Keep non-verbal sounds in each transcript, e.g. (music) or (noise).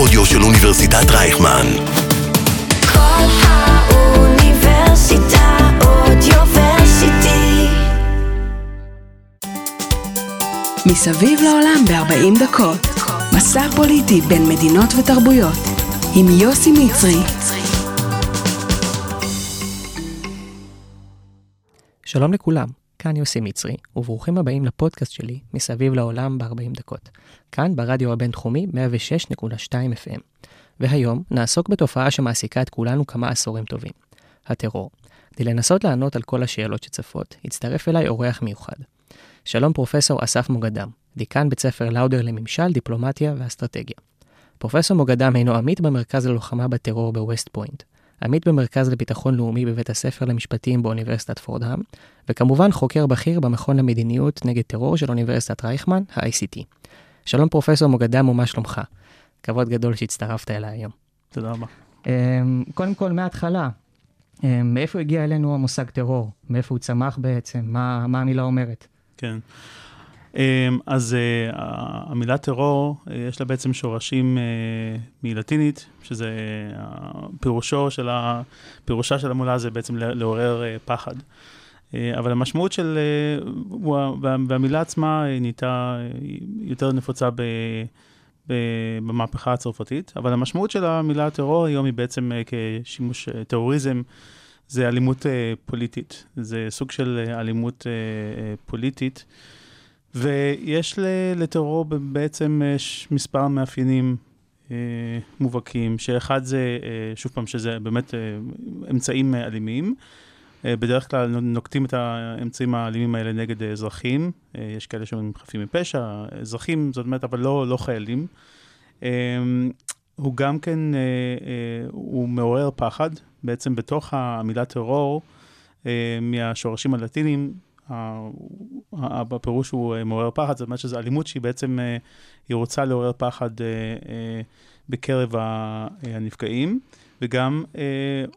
האודיו של אוניברסיטת רייכמן. כל האוניברסיטה אודיוורסיטי. מסביב לעולם ב-40 דקות. מסע פוליטי בין מדינות ותרבויות. עם יוסי מצרי. שלום לכולם, כאן יוסי מצרי, וברוכים הבאים לפודקאסט שלי, מסביב לעולם ב-40 דקות. כאן ברדיו הבינתחומי 106.2 FM. והיום נעסוק בתופעה שמעסיקה את כולנו כמה עשורים טובים, הטרור. כדי לנסות לענות על כל השאלות שצפות, הצטרף אליי אורח מיוחד. שלום פרופסור אסף מוגדם, דיקן בית ספר לאודר לממשל, דיפלומטיה ואסטרטגיה. פרופסור מוגדם אינו עמית במרכז ללוחמה בטרור בווסט פוינט, עמית במרכז לביטחון לאומי בבית הספר למשפטים באוניברסיטת פורדהאם, וכמובן חוקר בכיר במכון למדיניות נגד טרור של אוניברסיטת רייכמן, ה-ICT. שלום פרופסור מוגדם ומה שלומך? כבוד גדול שהצטרפת אליי היום. תודה רבה. אמ, קודם כל, מההתחלה, אמ, מאיפה הגיע אלינו המושג טרור? מאיפה הוא צמח בעצם? מה, מה המילה אומרת? כן. אמ, אז אה, המילה טרור, אה, יש לה בעצם שורשים אה, מלטינית, שזה פירושו של ה... פירושה של המילה זה בעצם לעורר פחד. אבל המשמעות של... והמילה עצמה נהייתה יותר נפוצה ב... במהפכה הצרפתית, אבל המשמעות של המילה טרור היום היא בעצם כשימוש, טרוריזם זה אלימות פוליטית, זה סוג של אלימות פוליטית. ויש לטרור בעצם אה, מספר מאפיינים אה, מובהקים, שאחד זה, אה, שוב פעם, שזה באמת אמצעים אלימים. בדרך כלל נוקטים את האמצעים האלימים האלה נגד אזרחים, יש כאלה שהם חפים מפשע, אזרחים, זאת אומרת, אבל לא, לא חיילים. הוא גם כן, הוא מעורר פחד, בעצם בתוך המילה טרור, מהשורשים הלטינים, בפירוש הוא אה, מעורר פחד, זאת אומרת שזו אלימות שהיא בעצם, אה, היא רוצה לעורר פחד אה, בקרב הנפגעים. וגם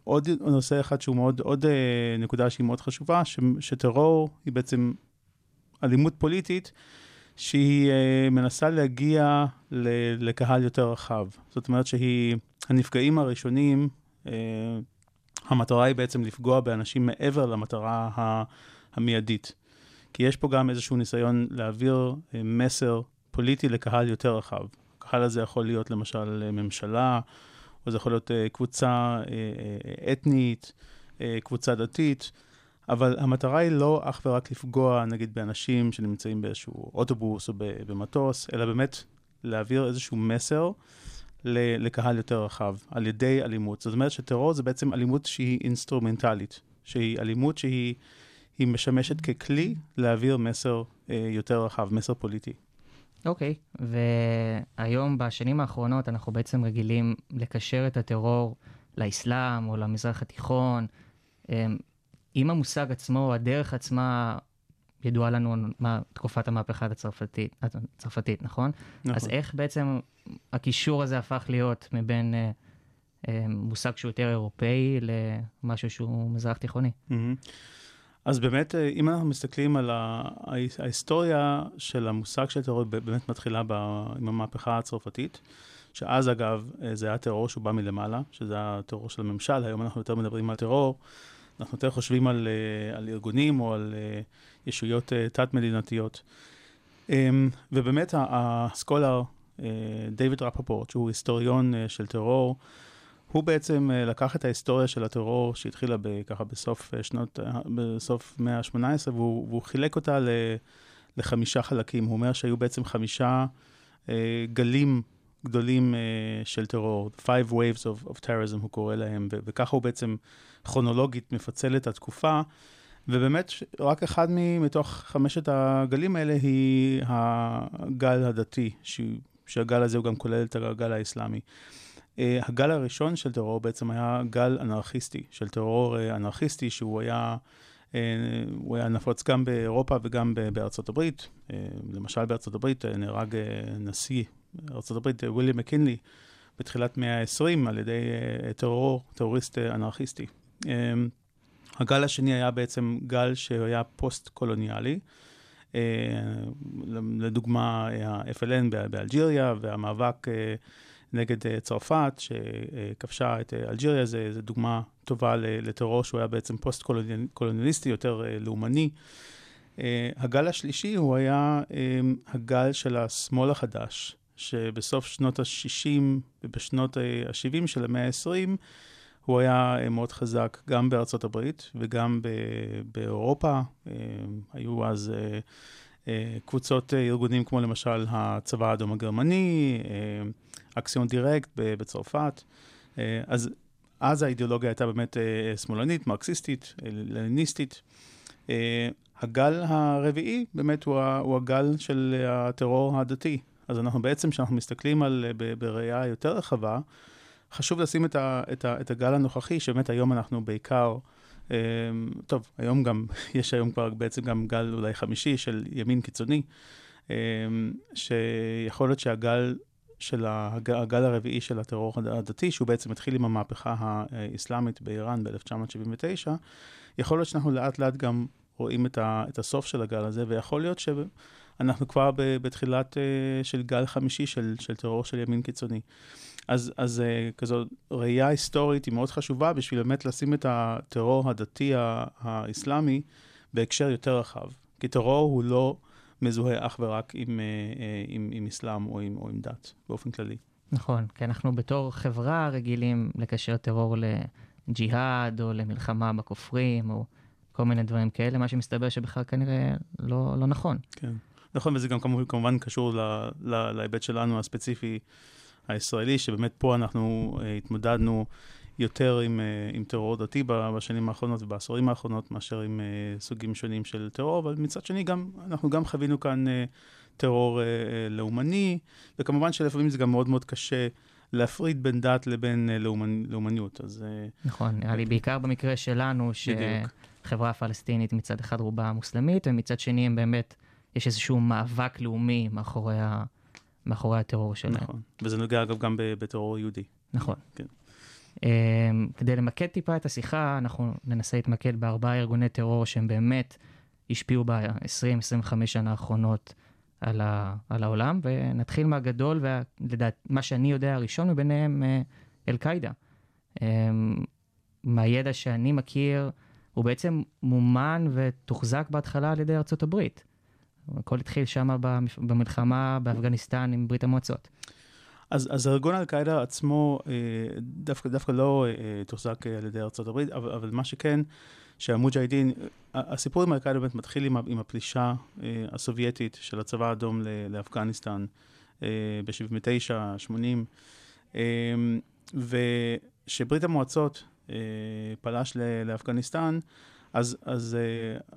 עוד נושא אחד שהוא מאוד, עוד נקודה שהיא מאוד חשובה, שטרור היא בעצם אלימות פוליטית שהיא מנסה להגיע לקהל יותר רחב. זאת אומרת שהיא, הנפגעים הראשונים, המטרה היא בעצם לפגוע באנשים מעבר למטרה ה... המיידית. כי יש פה גם איזשהו ניסיון להעביר אה, מסר פוליטי לקהל יותר רחב. הקהל הזה יכול להיות למשל אה, ממשלה, או זה יכול להיות אה, קבוצה אתנית, קבוצה דתית, אבל המטרה היא לא אך ורק לפגוע, נגיד, באנשים שנמצאים באיזשהו אוטובוס או במטוס, אלא באמת להעביר איזשהו מסר לקהל יותר רחב, על ידי אלימות. זאת אומרת שטרור זה בעצם אלימות שהיא אינסטרומנטלית, שהיא אלימות שהיא... היא משמשת ככלי להעביר מסר אה, יותר רחב, מסר פוליטי. אוקיי, okay. והיום, בשנים האחרונות, אנחנו בעצם רגילים לקשר את הטרור לאסלאם או למזרח התיכון. אה, אם המושג עצמו, הדרך עצמה, ידועה לנו מה תקופת המהפכה הצרפתית, הצרפתית, נכון? נכון. אז איך בעצם הקישור הזה הפך להיות מבין אה, אה, מושג שהוא יותר אירופאי למשהו שהוא מזרח תיכוני? Mm-hmm. אז באמת, אה, אם אנחנו מסתכלים על ההיסטוריה של המושג של טרור, באמת מתחילה ב, עם המהפכה הצרפתית, שאז אגב, אה, זה היה טרור שהוא בא מלמעלה, שזה הטרור של הממשל, היום אנחנו יותר מדברים על טרור, אנחנו יותר חושבים על, אה, על ארגונים או על ישויות תת-מדינתיות. אמ, ובאמת, הסקולר, דייוויד רפפורט, שהוא היסטוריון של טרור, הוא בעצם אה, לקח את ההיסטוריה של הטרור שהתחילה ככה בסוף אה, שנות, אה, בסוף מאה ה-18, והוא, והוא חילק אותה ל, לחמישה חלקים. הוא אומר שהיו בעצם חמישה אה, גלים גדולים אה, של טרור, five waves of, of terrorism הוא קורא להם, ו- וככה הוא בעצם כרונולוגית מפצל את התקופה. ובאמת, רק אחד מתוך חמשת הגלים האלה היא הגל הדתי, ש- שהגל הזה הוא גם כולל את הגל האסלאמי. Uh, הגל הראשון של טרור בעצם היה גל אנרכיסטי, של טרור uh, אנרכיסטי שהוא היה, uh, הוא היה נפוץ גם באירופה וגם בארצות הברית. Uh, למשל בארצות הברית uh, נהרג uh, נשיא ארצות הברית, וויליאם מקינלי, בתחילת מאה ה-20 על ידי uh, טרור, טרוריסט uh, אנרכיסטי. Uh, הגל השני היה בעצם גל שהיה פוסט-קולוניאלי. Uh, לדוגמה, ה-FLN באלג'יריה והמאבק... נגד אה, צרפת, שכבשה את אה, אלג'יריה, זו דוגמה טובה לטרור שהוא היה בעצם פוסט-קולוניאליסטי, יותר אה, לאומני. הגל השלישי הוא היה הגל של השמאל החדש, שבסוף שנות ה-60 ובשנות ה-70 של המאה ה-20, הוא היה מאוד חזק גם בארצות הברית וגם באירופה. היו אז קבוצות ארגונים כמו למשל הצבא האדום הגרמני, אקסיון דירקט בצרפת. אה, אז אז האידיאולוגיה הייתה באמת אה, שמאלנית, מרקסיסטית, אה, לניניסטית. הגל הרביעי באמת הוא, הוא הגל של הטרור הדתי. אז אנחנו בעצם, כשאנחנו מסתכלים על, בראייה יותר רחבה, חשוב לשים את, ה, את, ה, את הגל הנוכחי, שבאמת היום אנחנו בעיקר, טוב, היום גם, (laughs) יש היום כבר בעצם גם גל אולי חמישי של ימין קיצוני, שיכול להיות שהגל של הגל הרביעי של הטרור הדתי, שהוא בעצם התחיל עם המהפכה האסלאמית באיראן ב-1979, יכול להיות שאנחנו לאט לאט גם רואים את, ה, את הסוף של הגל הזה, ויכול להיות שאנחנו כבר בתחילת אה, של גל חמישי של, של טרור של ימין קיצוני. אז, אז אה, כזו ראייה היסטורית היא מאוד חשובה בשביל באמת לשים את הטרור הדתי האסלאמי בהקשר יותר רחב. כי טרור הוא לא... מזוהה אך ורק עם, אה, אה, עם, עם אסלאם או עם, או עם דת, באופן כללי. נכון, כי אנחנו בתור חברה רגילים לקשר טרור לג'יהאד או למלחמה בכופרים או כל מיני דברים כאלה, מה שמסתבר שבכלל כנראה לא, לא נכון. כן, נכון, וזה גם כמובן קשור להיבט שלנו הספציפי הישראלי, שבאמת פה אנחנו uh, התמודדנו יותר עם, uh, עם טרור דתי בשנים האחרונות ובעשורים האחרונות, מאשר עם uh, סוגים שונים של טרור, אבל מצד שני, גם, אנחנו גם חווינו כאן טרור לאומני, וכמובן שלפעמים זה גם מאוד מאוד קשה. להפריד בין דת לבין לאומנ... לאומניות, אז... נכון, נראה לי בעיקר במקרה שלנו, שחברה הפלסטינית מצד אחד רובה מוסלמית, ומצד שני הם באמת, יש איזשהו מאבק לאומי מאחורי, ה... מאחורי הטרור שלהם. נכון, וזה נוגע אגב גם בטרור יהודי. נכון. כן. אמ, כדי למקד טיפה את השיחה, אנחנו ננסה להתמקד בארבעה ארגוני טרור שהם באמת השפיעו ב-20-25 שנה האחרונות על, ה, על העולם, ונתחיל מהגדול, ולדעת, מה שאני יודע הראשון מביניהם, אה, אל-קאעידה. אמ, מהידע שאני מכיר, הוא בעצם מומן ותוחזק בהתחלה על ידי ארצות הברית. הכל התחיל שם במלחמה באפגניסטן עם ברית המועצות. אז, אז ארגון אל-קאעידה עצמו אה, דווקא, דווקא לא אה, תוחזק על ידי ארה"ב, אבל, אבל מה שכן, שהמוג'הדין, הסיפור עם אל-קאעידה באמת מתחיל עם, עם הפלישה אה, הסובייטית של הצבא האדום לאפגניסטן ב-79, 80, ושברית המועצות פלש לאפגניסטן, אז, אז,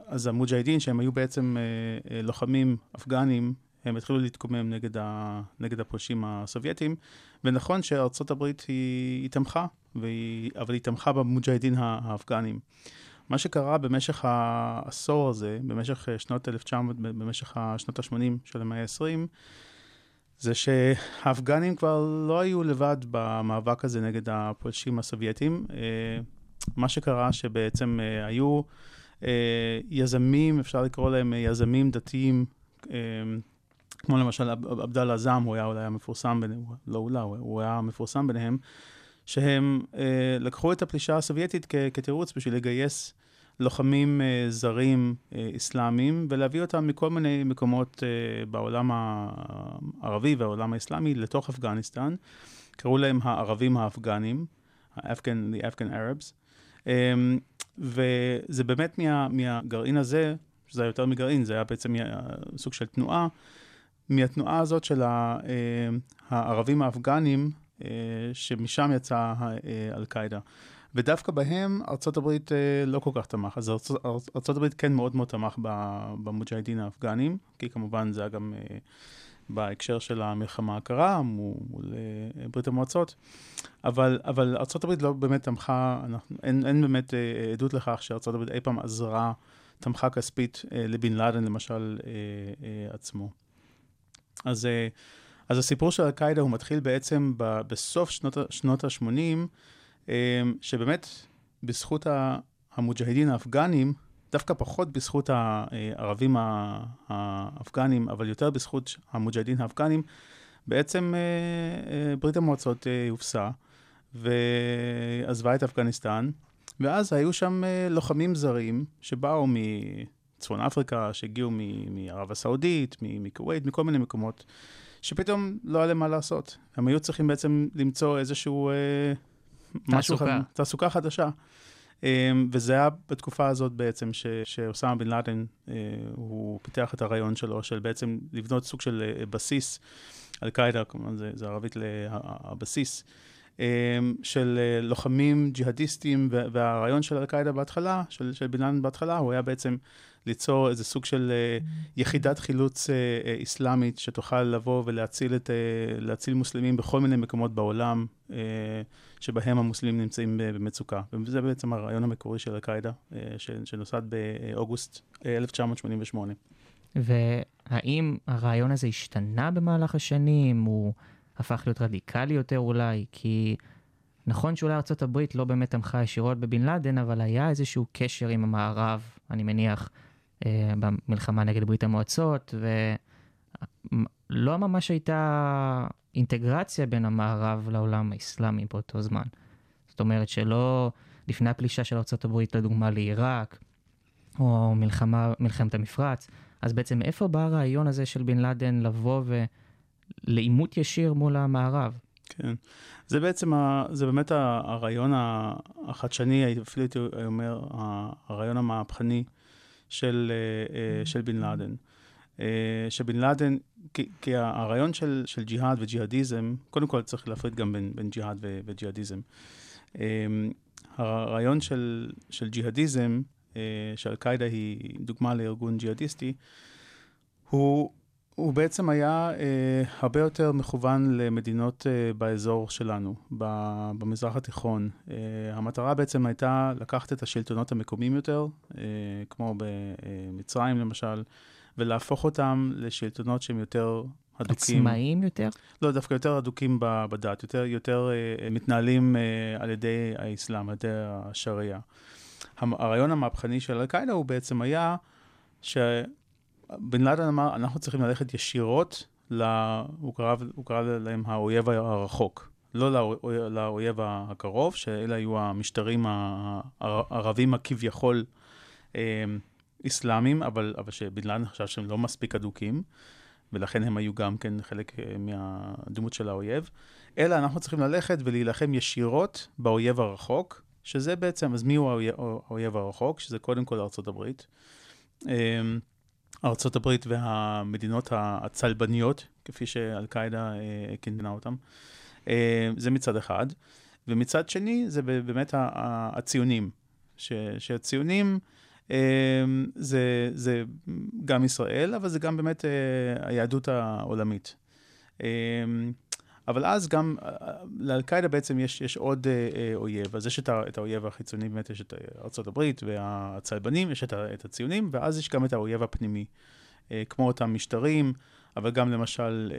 אז המוג'הדין, שהם היו בעצם לוחמים אפגנים, הם התחילו להתקומם נגד, ה, נגד הפולשים הסובייטים, ונכון שארצות הברית היא, היא תמכה, והיא, אבל היא תמכה במוג'הדין האפגנים. מה שקרה במשך העשור הזה, במשך שנות 1900, במשך שנות ה-80 של המאה ה-20, זה שהאפגנים כבר לא היו לבד במאבק הזה נגד הפולשים הסובייטים. מה שקרה שבעצם אה, היו אה, יזמים, אפשר לקרוא להם יזמים דתיים, כמו למשל עבדאללה עזאם, הוא היה אולי המפורסם ביניהם, לא אולי, הוא היה המפורסם ביניהם, שהם אה, לקחו את הפלישה הסובייטית כ- כתירוץ בשביל לגייס לוחמים אה, זרים אה, אסלאמים ולהביא אותם מכל מיני מקומות אה, בעולם הערבי והעולם האסלאמי לתוך אפגניסטן. קראו להם הערבים האפגנים, האפגן, the Afghan Arabs. אה, וזה באמת מה, מהגרעין הזה, שזה היה יותר מגרעין, זה היה בעצם סוג של תנועה. מהתנועה הזאת של אה, הערבים האפגנים, אה, שמשם יצאה אה, אל-קאעידה. ודווקא בהם ארצות הברית לא כל כך תמך. אז הברית כן מאוד מאוד תמך במוג'הדין האפגנים, כי כמובן זה היה גם בהקשר של המלחמה הקרה מול ברית המועצות. אבל, אבל הברית לא באמת תמכה, אנחנו, אין, אין באמת עדות לכך הברית אי פעם עזרה, תמכה כספית לבן לאדן למשל עצמו. אז, אה, אז הסיפור של אל-קאעידה הוא מתחיל בעצם ב, בסוף שנות, שנות ה-80, אה, שבאמת בזכות המוג'הדין האפגנים, דווקא פחות בזכות הערבים האפגנים, אבל יותר בזכות המוג'הדין האפגנים, בעצם אה, אה, ברית המועצות אה, הובסה ועזבה את אפגניסטן, ואז היו שם אה, לוחמים זרים שבאו מצפון אפריקה, שהגיעו מערב הסעודית, מכווית, מכל מיני מקומות, שפתאום לא היה להם מה לעשות. הם היו צריכים בעצם למצוא איזשהו... אה, משהו תעסוקה. חד- תעסוקה חדשה. אמ, וזה היה בתקופה הזאת בעצם ש- שאוסמה בן לאדן, אה, הוא פיתח את הרעיון שלו של בעצם לבנות סוג של אה, בסיס, אל-קאעידה, כמובן זה, זה ערבית לבסיס, של אה, לוחמים ג'יהאדיסטים, וה- והרעיון של אל-קאעידה בהתחלה, של, של לאדן בהתחלה, הוא היה בעצם ליצור איזה סוג של אה, יחידת חילוץ אה, אסלאמית שתוכל לבוא ולהציל את, להציל מוסלמים בכל מיני מקומות בעולם. שבהם המוסלמים נמצאים במצוקה. וזה בעצם הרעיון המקורי של אל-קאעידה, שנוסד באוגוסט אה, 1988. והאם הרעיון הזה השתנה במהלך השנים? הוא הפך להיות רדיקלי יותר אולי? כי נכון שאולי ארה"ב לא באמת תמכה ישירות בבן לאדן, אבל היה איזשהו קשר עם המערב, אני מניח, אה, במלחמה נגד ברית המועצות, ולא ממש הייתה אינטגרציה בין המערב לעולם האסלאמי באותו זמן. זאת אומרת שלא, לפני הפלישה של ארה"ב לדוגמה לעיראק, או מלחמה, מלחמת המפרץ, אז בעצם איפה בא הרעיון הזה של בן לאדן לבוא ולעימות ישיר מול המערב? כן. זה בעצם, ה- זה באמת הרעיון החדשני, אפילו הייתי אומר, הרעיון המהפכני של, אה, אה, של בן לאדן. אה, שבן לאדן, כי, כי הרעיון של, של ג'יהאד וג'יהאדיזם, קודם כל צריך להפריד גם בין, בין ג'יהאד וג'יהאדיזם. הרעיון של, של ג'יהאדיזם, שאל-קאעידה היא דוגמה לארגון ג'יהאדיסטי, הוא, הוא בעצם היה אה, הרבה יותר מכוון למדינות אה, באזור שלנו, ב- במזרח התיכון. אה, המטרה בעצם הייתה לקחת את השלטונות המקומיים יותר, אה, כמו במצרים למשל, ולהפוך אותם לשלטונות שהם יותר הדוקים. עצמאיים יותר? לא, דווקא יותר אדוקים ב- בדת, יותר, יותר אה, מתנהלים אה, על ידי האסלאם, על ידי השריעה. הרעיון המהפכני של אל-קאעידה הוא בעצם היה שבן לאדן אמר, אנחנו צריכים ללכת ישירות, ל... הוא, קרא, הוא קרא להם האויב הרחוק. לא לאו- לאויב הקרוב, שאלה היו המשטרים הערבים הכביכול אה, אסלאמים, אבל, אבל שבן לאדן חשב שהם לא מספיק אדוקים. ולכן הם היו גם כן חלק אה, מהדמות של האויב, אלא אנחנו צריכים ללכת ולהילחם ישירות באויב הרחוק, שזה בעצם, אז מי הוא האויב, הרחוק? שזה קודם כל ארצות הברית. אה, הברית והמדינות הצלבניות, כפי שאל-קאעידה אה, כיננה אותם. אה, זה מצד אחד. ומצד שני, זה באמת הציונים. ש, שהציונים... אמ, זה, זה גם ישראל, אבל זה גם באמת אה, היהדות העולמית. אבל אז גם, אה, לאל-קאעידה בעצם יש, יש עוד אה, אה, אויב, אז יש את, ה, את האויב החיצוני, באמת יש את ארה"ב והצלבנים, יש את, ה, את הציונים, ואז יש גם את האויב הפנימי, אה, כמו אותם משטרים, אבל גם למשל אה,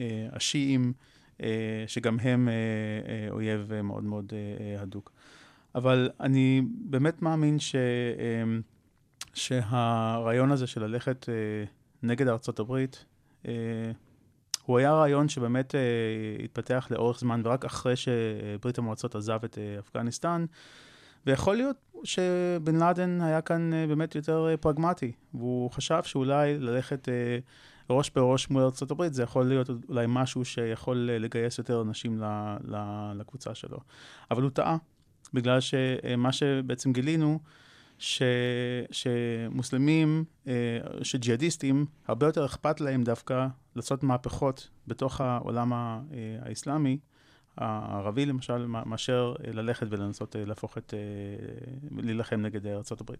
אה, השיעים, אה, שגם הם אה, אה, אויב אה, מאוד מאוד אה, אה, הדוק. אבל אני באמת מאמין ש, שהרעיון הזה של ללכת אה, נגד ארצות הברית, אה, הוא היה רעיון שבאמת אה, התפתח לאורך זמן, ורק אחרי שברית המועצות עזב את אה, אפגניסטן, ויכול להיות שבן לאדן היה כאן אה, באמת יותר אה, פרגמטי, והוא חשב שאולי ללכת אה, ראש בראש מול הברית, זה יכול להיות אולי משהו שיכול אה, לגייס יותר אנשים ל- ל- לקבוצה שלו. אבל הוא טעה. בגלל שמה שבעצם גילינו, ש, שמוסלמים, אה, שג'יהאדיסטים, הרבה יותר אכפת להם דווקא לעשות מהפכות בתוך העולם אה, האסלאמי, הערבי למשל, מאשר אה, ללכת ולנסות להפוך את, להילחם נגד ארה"ב.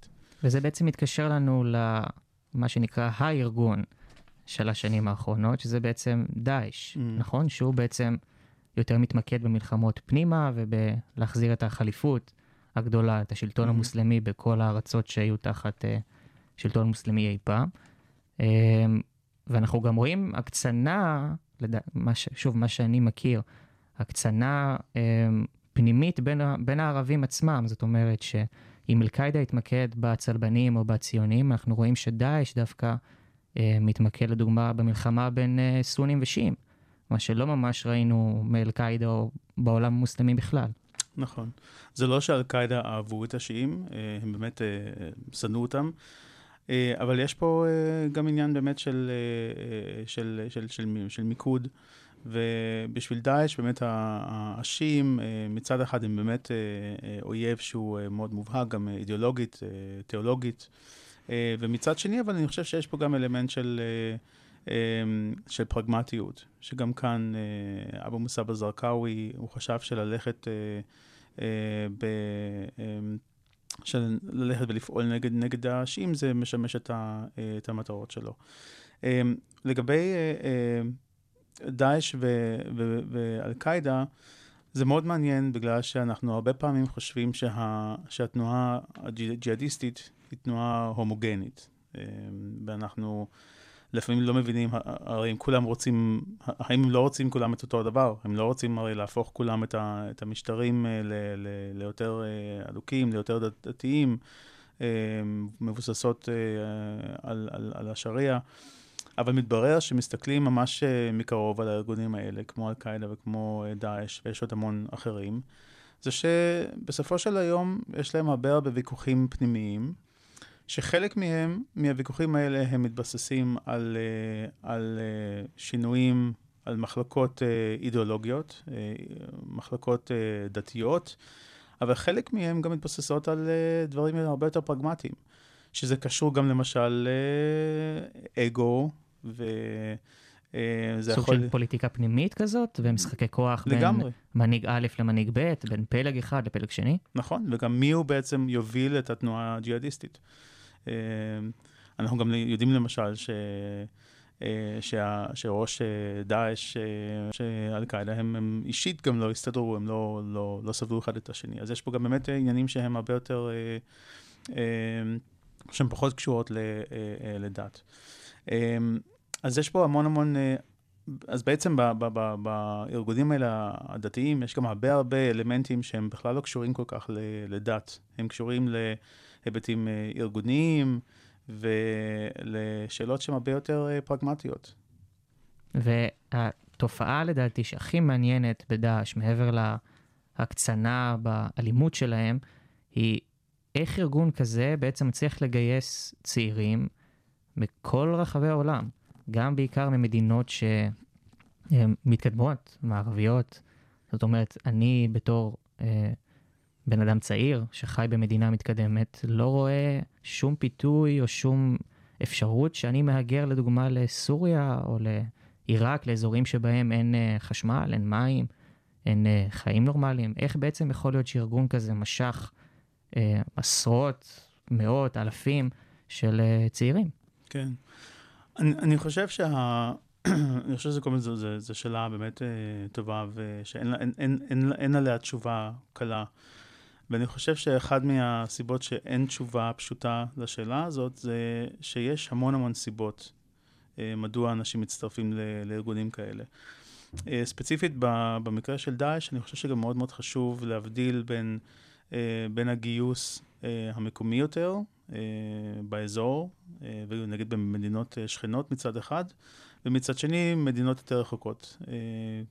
וזה בעצם מתקשר לנו למה שנקרא הארגון של השנים האחרונות, שזה בעצם דאעש, Mm. נכון? שהוא בעצם יותר מתמקד במלחמות פנימה ובלהחזיר את החליפות הגדולה, את השלטון Mhm. המוסלמי בכל הארצות שהיו תחת uh, שלטון מוסלמי אי פעם. Um, ואנחנו גם רואים הקצנה, לד... מה ש... שוב, מה שאני מכיר, הקצנה um, פנימית בין. בין הערבים עצמם, זאת אומרת שאם אל-קאעידה יתמקד בצלבנים או בציונים, אנחנו רואים שדאעש דווקא uh, מתמקד לדוגמה במלחמה בין uh, סונים ושיעים. מה שלא ממש ראינו מאל-קאעידה או בעולם המוסלמי בכלל. נכון. זה לא שאל-קאעידה אהבו את השיעים, אה, הם באמת אה, שנאו אותם, אה, אבל יש פה גם עניין באמת של, של, של, של, של, מיקוד, ובשביל דאעש באמת השיעים מצד אחד הם באמת אויב שהוא מאוד מובהק, גם אידיאולוגית, תיאולוגית, ומצד שני אבל אני חושב שיש פה גם אלמנט של... של פרגמטיות, שגם כאן אבו מוסאב א-זרקאווי, הוא חשב שללכת אה, ב... אה, של ולפעול נגד, נגד השיעים, זה משמש את, ה, אה, את המטרות שלו. לגבי דאעש ואל-קאעידה, זה מאוד מעניין בגלל שאנחנו הרבה פעמים חושבים שה, שהתנועה הג'יהאדיסטית היא תנועה הומוגנית. ואנחנו לפעמים לא מבינים, הרי אם כולם רוצים, האם הם לא רוצים כולם את אותו הדבר? הם לא רוצים הרי להפוך כולם את, ה, את המשטרים אה, ל, ל, ליותר אדוקים, אה, ליותר דתיים, אה, מבוססות על, על, על השריעה. אבל מתברר שמסתכלים ממש מקרוב על הארגונים האלה, כמו אל-קאעידה וכמו דאעש, ויש עוד המון אחרים, זה שבסופו של היום יש להם הרבה הרבה ויכוחים פנימיים. שחלק מהם, מהוויכוחים האלה, הם מתבססים על, אה, על אה, שינויים, על מחלקות אה, אידיאולוגיות, מחלקות דתיות, אבל חלק מהם גם מתבססות על דברים הרבה יותר פרגמטיים, שזה קשור גם למשל לאגו, ו... זה סוג יכול... של פוליטיקה פנימית כזאת, ומשחקי כוח לגמרי. בין מנהיג א' למנהיג ב', בין פלג אחד לפלג שני. נכון, וגם מי הוא בעצם יוביל את התנועה הג'יהאדיסטית. אה, אנחנו גם יודעים למשל ש... אה, שה, שראש אה, דאעש, שאל-קאעידה, הם, הם אישית גם לא הסתדרו, הם לא, לא, לא סבלו אחד את השני. אז יש פה גם באמת עניינים שהם הרבה יותר, שהם פחות קשורות לדת. אז יש פה המון המון, אז בעצם ב, ב, ב, בארגונים האלה הדתיים, יש גם הרבה הרבה אלמנטים שהם בכלל לא קשורים כל כך לדת. הם קשורים ל... היבטים אה, ארגוניים ולשאלות שהן הרבה יותר אה, פרגמטיות. והתופעה לדעתי שהכי מעניינת בדאעש, מעבר להקצנה באלימות שלהם, היא איך ארגון כזה בעצם מצליח לגייס צעירים מכל רחבי העולם, גם בעיקר ממדינות שהן מתקדמות, מערביות. זאת אומרת, אני בתור אה, בן אדם צעיר שחי במדינה מתקדמת לא רואה שום פיתוי או שום אפשרות שאני מהגר לדוגמה לסוריה או לעיראק, לאזורים שבהם אין אה, חשמל, אין מים, אין אה, חיים נורמליים. איך בעצם יכול להיות שארגון כזה משך אה, עשרות, מאות, אלפים של אה, צעירים? כן. אני, אני חושב שה... (clears throat) אני חושב שזה כל מיני, זו שאלה באמת אה, טובה, ושאין אין, אין, אין, אין עליה תשובה קלה. ואני חושב שאחד מהסיבות שאין תשובה פשוטה לשאלה הזאת, זה שיש המון המון סיבות אה, מדוע אנשים מצטרפים לארגונים כאלה. אה, ספציפית במקרה של דאעש, אני חושב שגם מאוד מאוד חשוב להבדיל בין, אה, בין הגיוס המקומי יותר באזור, ונגיד במדינות שכנות מצד אחד, ומצד שני מדינות יותר רחוקות.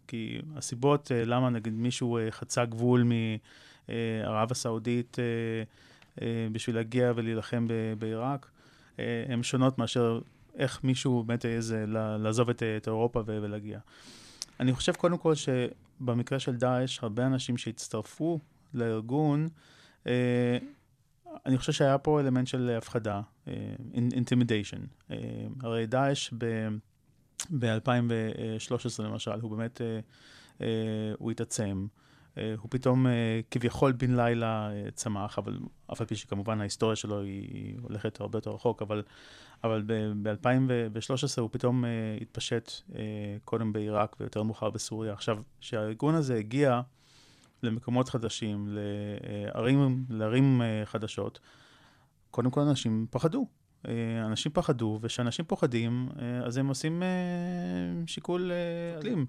כי הסיבות למה נגיד מישהו חצה גבול מ... אה, ערב הסעודית אה, אה, בשביל להגיע ולהילחם בעיראק, הן שונות מאשר איך מישהו באמת איזה לעזוב את, את אירופה ולהגיע. אני חושב קודם כל שבמקרה של דאעש, הרבה אנשים שהצטרפו לארגון, אני חושב שהיה פה אלמנט של הפחדה, intimidation. הרי דאעש ב-2013 למשל, הוא באמת, הוא התעצם. אה, הוא פתאום אה, כביכול בן לילה אה, צמח, אבל אף על פי שכמובן ההיסטוריה שלו היא הולכת הרבה יותר רחוק, אבל, אבל ב-2013 הוא פתאום התפשט קודם בעיראק ויותר מאוחר בסוריה. עכשיו, כשהארגון הזה הגיע למקומות חדשים, לערים, לערים חדשות, קודם כל אנשים פחדו. אנשים פחדו, וכשאנשים פוחדים, אז הם עושים שיקול אלים.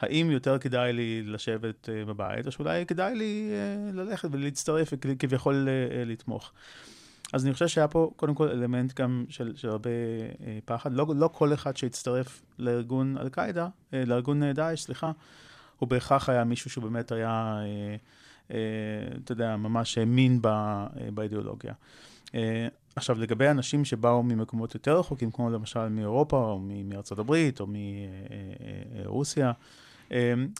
האם יותר כדאי לי לשבת uh, בבית, או שאולי כדאי לי uh, ללכת ולהצטרף וכביכול uh, לתמוך. אז אני חושב שהיה פה קודם כל אלמנט גם של, של הרבה אה, פחד. לא, לא כל אחד שהצטרף לארגון אל-קאעידה, אה, לארגון אה, דאעש, סליחה, הוא בהכרח היה מישהו שהוא באמת היה, אה, אה, אתה יודע, ממש האמין ב, אה, באידיאולוגיה. אה, עכשיו, לגבי אנשים שבאו ממקומות יותר רחוקים, כמו למשל מאירופה, או מארצות הברית, או מרוסיה, אה, אה,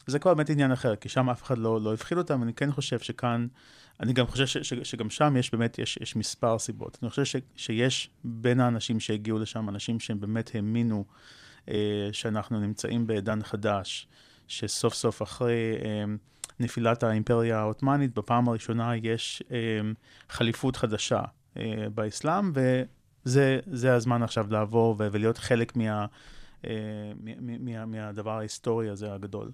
זה כבר באמת עניין אחר, כי שם אף אחד לא, לא הבחיל אותם, אני כן חושב שכאן, אני גם חושב ש, ש, שגם שם יש באמת, יש, יש מספר סיבות. אני חושב ש, שיש בין האנשים שהגיעו לשם, אנשים שהם באמת האמינו אה, שאנחנו נמצאים בעידן חדש, שסוף סוף אחרי אה, נפילת האימפריה העות'מאנית, בפעם הראשונה יש אה, חליפות חדשה אה, באסלאם, וזה הזמן עכשיו לעבור ולהיות חלק מה, מה, מה, מהדבר ההיסטורי הזה הגדול.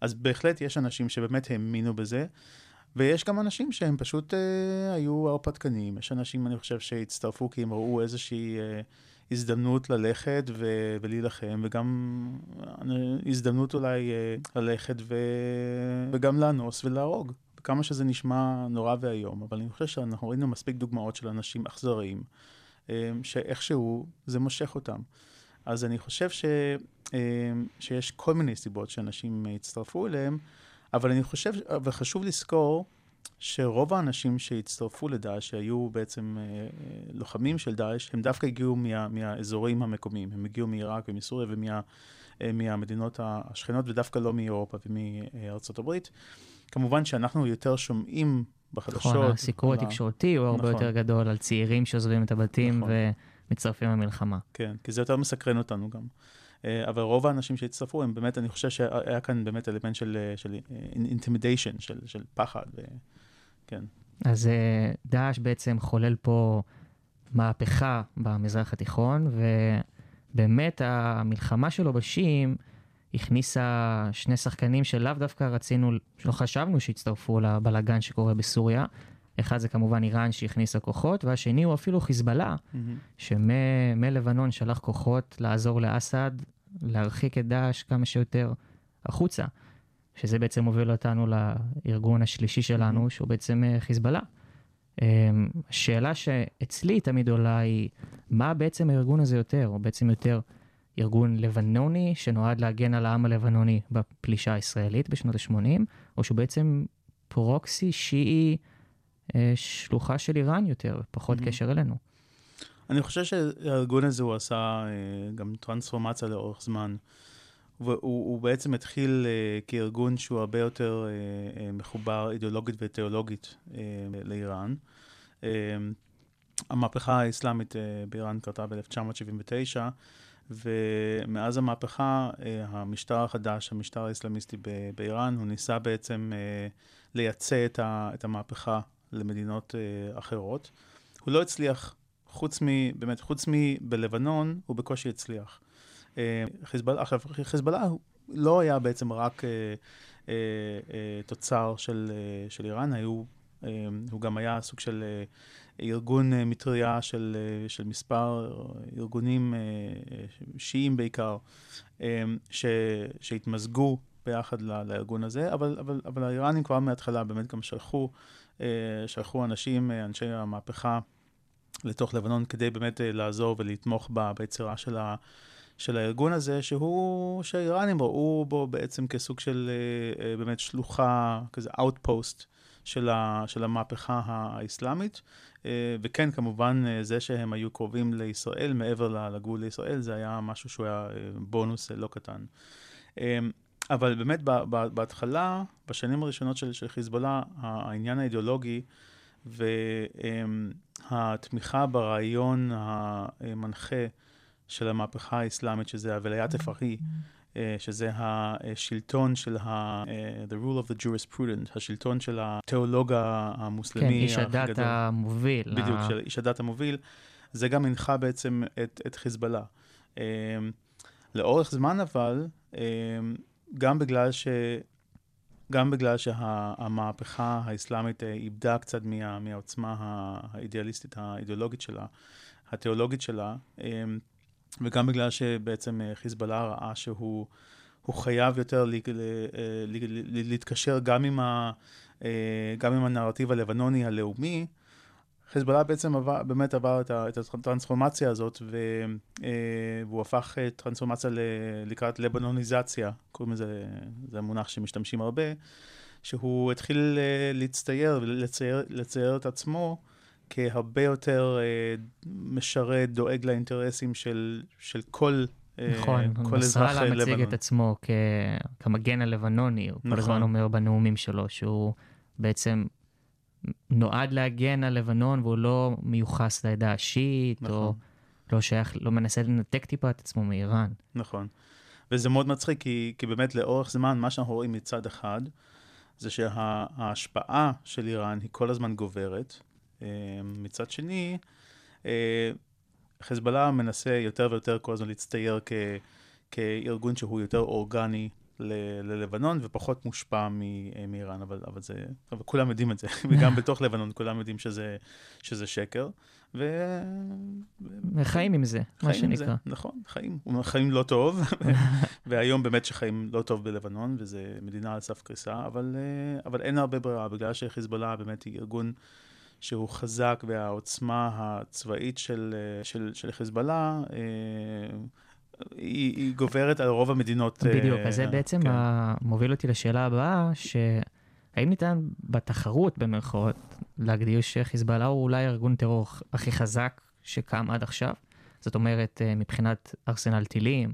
אז בהחלט יש אנשים שבאמת האמינו בזה. ויש גם אנשים שהם פשוט אה, היו הרפתקנים, יש אנשים, אני חושב, שהצטרפו כי הם ראו איזושהי אה, הזדמנות ללכת ו- ולהילחם, וגם אה, הזדמנות אולי אה, ללכת ו- וגם לאנוס ולהרוג. כמה שזה נשמע נורא ואיום, אבל אני חושב שאנחנו ראינו מספיק דוגמאות של אנשים אכזריים, אה, שאיכשהו זה מושך אותם. אז אני חושב ש, אה, שיש כל מיני סיבות שאנשים הצטרפו אליהם, אבל אני חושב, וחשוב לזכור, שרוב האנשים שהצטרפו לדאעש, שהיו בעצם אה, לוחמים של דאעש, הם דווקא הגיעו מה, מהאזורים המקומיים. הם הגיעו מעיראק ומסוריה ומהמדינות אה, השכנות, ודווקא לא מאירופה ומארצות הברית. כמובן שאנחנו יותר שומעים בחדשות. נכון, הסיקור התקשורתי הוא הרבה נכון. יותר גדול על צעירים שעוזבים את הבתים נכון. ומצטרפים למלחמה. כן, כי זה יותר מסקרן אותנו גם. אה, אבל רוב האנשים שהצטרפו, הם באמת, אני חושב שהיה כאן באמת אלמנט של, אה, של intimidation, של, של פחד. ו... כן. אז אה, דאעש בעצם חולל פה מהפכה במזרח התיכון, ובאמת המלחמה שלו בשיעים הכניסה שני שחקנים שלאו דווקא רצינו, שלא חשבנו שיצטרפו לבלגן שקורה בסוריה. אחד זה כמובן איראן שהכניסה כוחות, והשני הוא אפילו חיזבאללה, שמלבנון שלח כוחות לעזור לאסד להרחיק את דאעש כמה שיותר החוצה, שזה בעצם מוביל אותנו לארגון השלישי שלנו, שהוא בעצם אה, חיזבאללה. אמ, השאלה שאצלי תמיד עולה היא, מה בעצם הארגון הזה יותר? הוא בעצם יותר ארגון לבנוני שנועד להגן על העם הלבנוני בפלישה הישראלית בשנות ה-80, או שהוא בעצם פרוקסי שיעי שלוחה של איראן יותר, פחות Mhm. קשר אלינו. אני חושב שהארגון הזה הוא עשה אה, גם טרנספורמציה לאורך זמן. והוא הוא בעצם התחיל אה, כארגון שהוא הרבה יותר אה, אה, מחובר אידיאולוגית ותיאולוגית אה, לאיראן. אה, המהפכה האסלאמית אה, באיראן קרתה ב-1979, ומאז המהפכה, אה, המשטר החדש, המשטר האסלאמיסטי באיראן, הוא ניסה בעצם אה, לייצא את, ה- את המהפכה למדינות אה, אחרות. הוא לא הצליח, חוץ מ... באמת, חוץ מבלבנון, הוא בקושי הצליח. אה, חיזבאללה, עכשיו, חיזבאללה לא היה בעצם רק אה, אה, אה, תוצר של, אה, של איראן, היו, אה, הוא גם היה סוג של אה, ארגון אה, מטריה של, אה, של מספר ארגונים אה, אה, שיעים בעיקר, אה, ש, שהתמזגו ביחד לארגון הזה, אבל, אבל, אבל האיראנים כבר מההתחלה באמת גם שלחו, שלחו אנשים, אה, אנשי המהפכה, לתוך לבנון כדי באמת אה, לעזור ולתמוך ב- ביצירה של, ה, של הארגון הזה, שהוא, שהאיראנים ראו בו בעצם כסוג של אה, אה, באמת שלוחה, כזה outpost של, ה, של המהפכה האסלאמית. אה, וכן, כמובן, אה, זה שהם היו קרובים לישראל, מעבר לגבול לישראל, זה היה משהו שהוא היה אה, בונוס אה, לא קטן. אבל באמת בהתחלה, בשנים הראשונות של, של חיזבאללה, העניין האידיאולוגי והתמיכה ברעיון המנחה של המהפכה האסלאמית, שזה הווליית הפרחי, אה, שזה השלטון של ה... אה, the rule of the jurisprudent, השלטון של התיאולוג המוסלמי כן, איש הדת. המוביל. בדיוק, של איש הדת המוביל, זה גם הנחה בעצם את, את חיזבאללה. Um, לאורך זמן אבל, um, גם בגלל ש... גם בגלל שהמהפכה האסלאמית אה, איבדה קצת מה, מהעוצמה האידיאליסטית, האידיאולוגית שלה, התיאולוגית שלה, um, וגם בגלל שבעצם אה, חיזבאללה ראה שהוא הוא חייב יותר ל, ל, אה, ל, ל, להתקשר גם עם, ה, אה, גם עם הנרטיב הלבנוני הלאומי, חיזבאללה בעצם עבר, באמת עבר את, ה, את הטרנספורמציה הזאת, ו, אה, והוא הפך אה, טרנספורמציה ל, לקראת לבנוניזציה, קוראים לזה, זה המונח שמשתמשים הרבה, שהוא התחיל אה, להצטייר ולצייר את עצמו כהרבה יותר משרת, דואג לאינטרסים של, של כל... נכון, כל אזרח נסראללה מציג לבנון. את עצמו כ... כמגן הלבנוני, הוא כל נכון. הזמן אומר בנאומים שלו שהוא בעצם נועד להגן על לבנון והוא לא מיוחס לעדה השיעית, או נכון. לא שייך, לא מנסה לנתק טיפה את עצמו מאיראן. נכון. וזה מאוד מצחיק, כי, כי באמת לאורך זמן, מה שאנחנו רואים מצד אחד, זה שההשפעה של איראן היא כל הזמן גוברת. אה, מצד שני, אה, חיזבאללה מנסה יותר ויותר כל הזמן להצטייר כ, כארגון שהוא יותר אורגני ללבנון ופחות מושפע מ- מאיראן, אבל, אבל, זה, אבל כולם יודעים את זה, (laughs) וגם בתוך לבנון כולם יודעים שזה, שזה שקר. ו... וחיים עם זה, מה חיים עם זה, שנקרא. נכון, חיים. חיים לא טוב, (laughs) והיום באמת שחיים לא טוב בלבנון, וזו מדינה על סף קריסה, אבל, אה, אבל אין הרבה ברירה, בגלל שחיזבאללה באמת היא ארגון שהוא חזק, והעוצמה הצבאית של, אה, של, של חיזבאללה, אה, היא, היא גוברת על רוב המדינות. אה, בדיוק, אז זה בעצם כן. מוביל אותי לשאלה הבאה, שהאם ניתן בתחרות במרכאות להגדיר שחיזבאללה הוא אולי ארגון טרור הכי חזק שקם עד עכשיו? זאת אומרת, אה, מבחינת ארסנל טילים,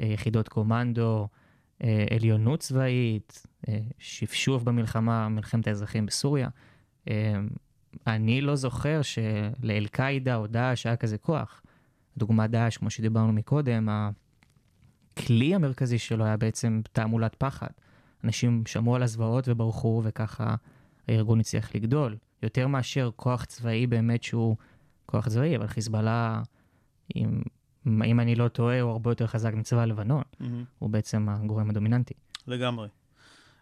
אה, יחידות קומנדו, אה, עליונות צבאית, אה, שפשוף במלחמה, מלחמת האזרחים בסוריה. אה, אני לא זוכר שלאל-קאעידה או דאעש היה כזה כוח. דוגמת דאעש, כמו שדיברנו מקודם, הכלי המרכזי שלו היה בעצם תעמולת פחד. אנשים שמעו על הזוועות וברחו, וככה הארגון הצליח לגדול. יותר מאשר כוח צבאי באמת שהוא כוח צבאי, אבל חיזבאללה, אם, אם אני לא טועה, הוא הרבה יותר חזק מצבא הלבנון. מהמם. הוא בעצם הגורם הדומיננטי. לגמרי.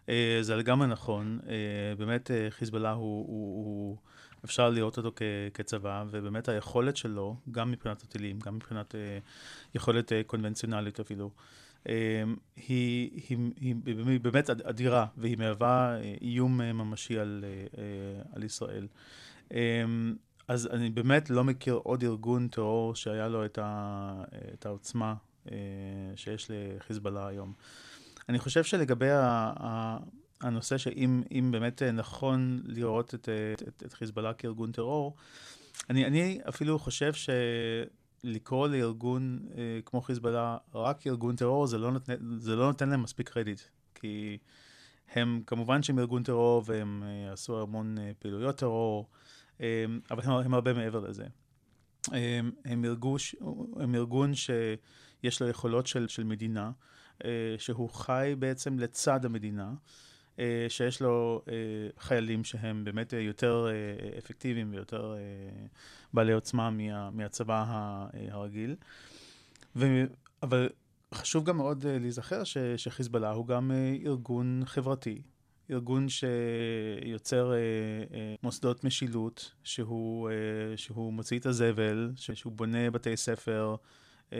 אה, זה לגמרי נכון. אה, באמת אה, חיזבאללה הוא, הוא, הוא, אפשר לראות אותו כ, כצבא, ובאמת היכולת שלו, גם מבחינת הטילים, גם מבחינת אה, יכולת אה, קונבנציונלית אפילו, אה, היא, היא, היא, היא באמת אד- אדירה, והיא מהווה אה, איום אה, ממשי על, אה, אה, על ישראל. אה, אז אני באמת לא מכיר עוד ארגון טרור שהיה לו את, ה, את העוצמה אה, שיש לחיזבאללה היום. אני חושב שלגבי ה, ה, הנושא שאם אם באמת אה, נכון לראות את, אה, את, את חיזבאללה כארגון טרור, אני, אני אפילו חושב שלקרוא לארגון אה, כמו חיזבאללה רק ארגון טרור, זה לא, נותן, זה לא נותן להם מספיק קרדיט. כי הם, כמובן שהם ארגון טרור והם אה, עשו המון אה, פעילויות טרור, אה, אבל הם, הם הרבה מעבר לזה. הם, הם, ארגוש, הם ארגון שיש לו יכולות של, של מדינה, אה, שהוא חי בעצם לצד המדינה, אה, שיש לו אה, חיילים שהם באמת אה, יותר אה, אפקטיביים ויותר אה, בעלי עוצמה מה, מהצבא אה, הרגיל. ו, אבל חשוב גם מאוד אה, להיזכר ש, שחיזבאללה הוא גם אה, ארגון חברתי. ארגון שיוצר אה, אה, מוסדות משילות, שהוא, אה, שהוא מוציא את הזבל, שהוא בונה בתי ספר, אה,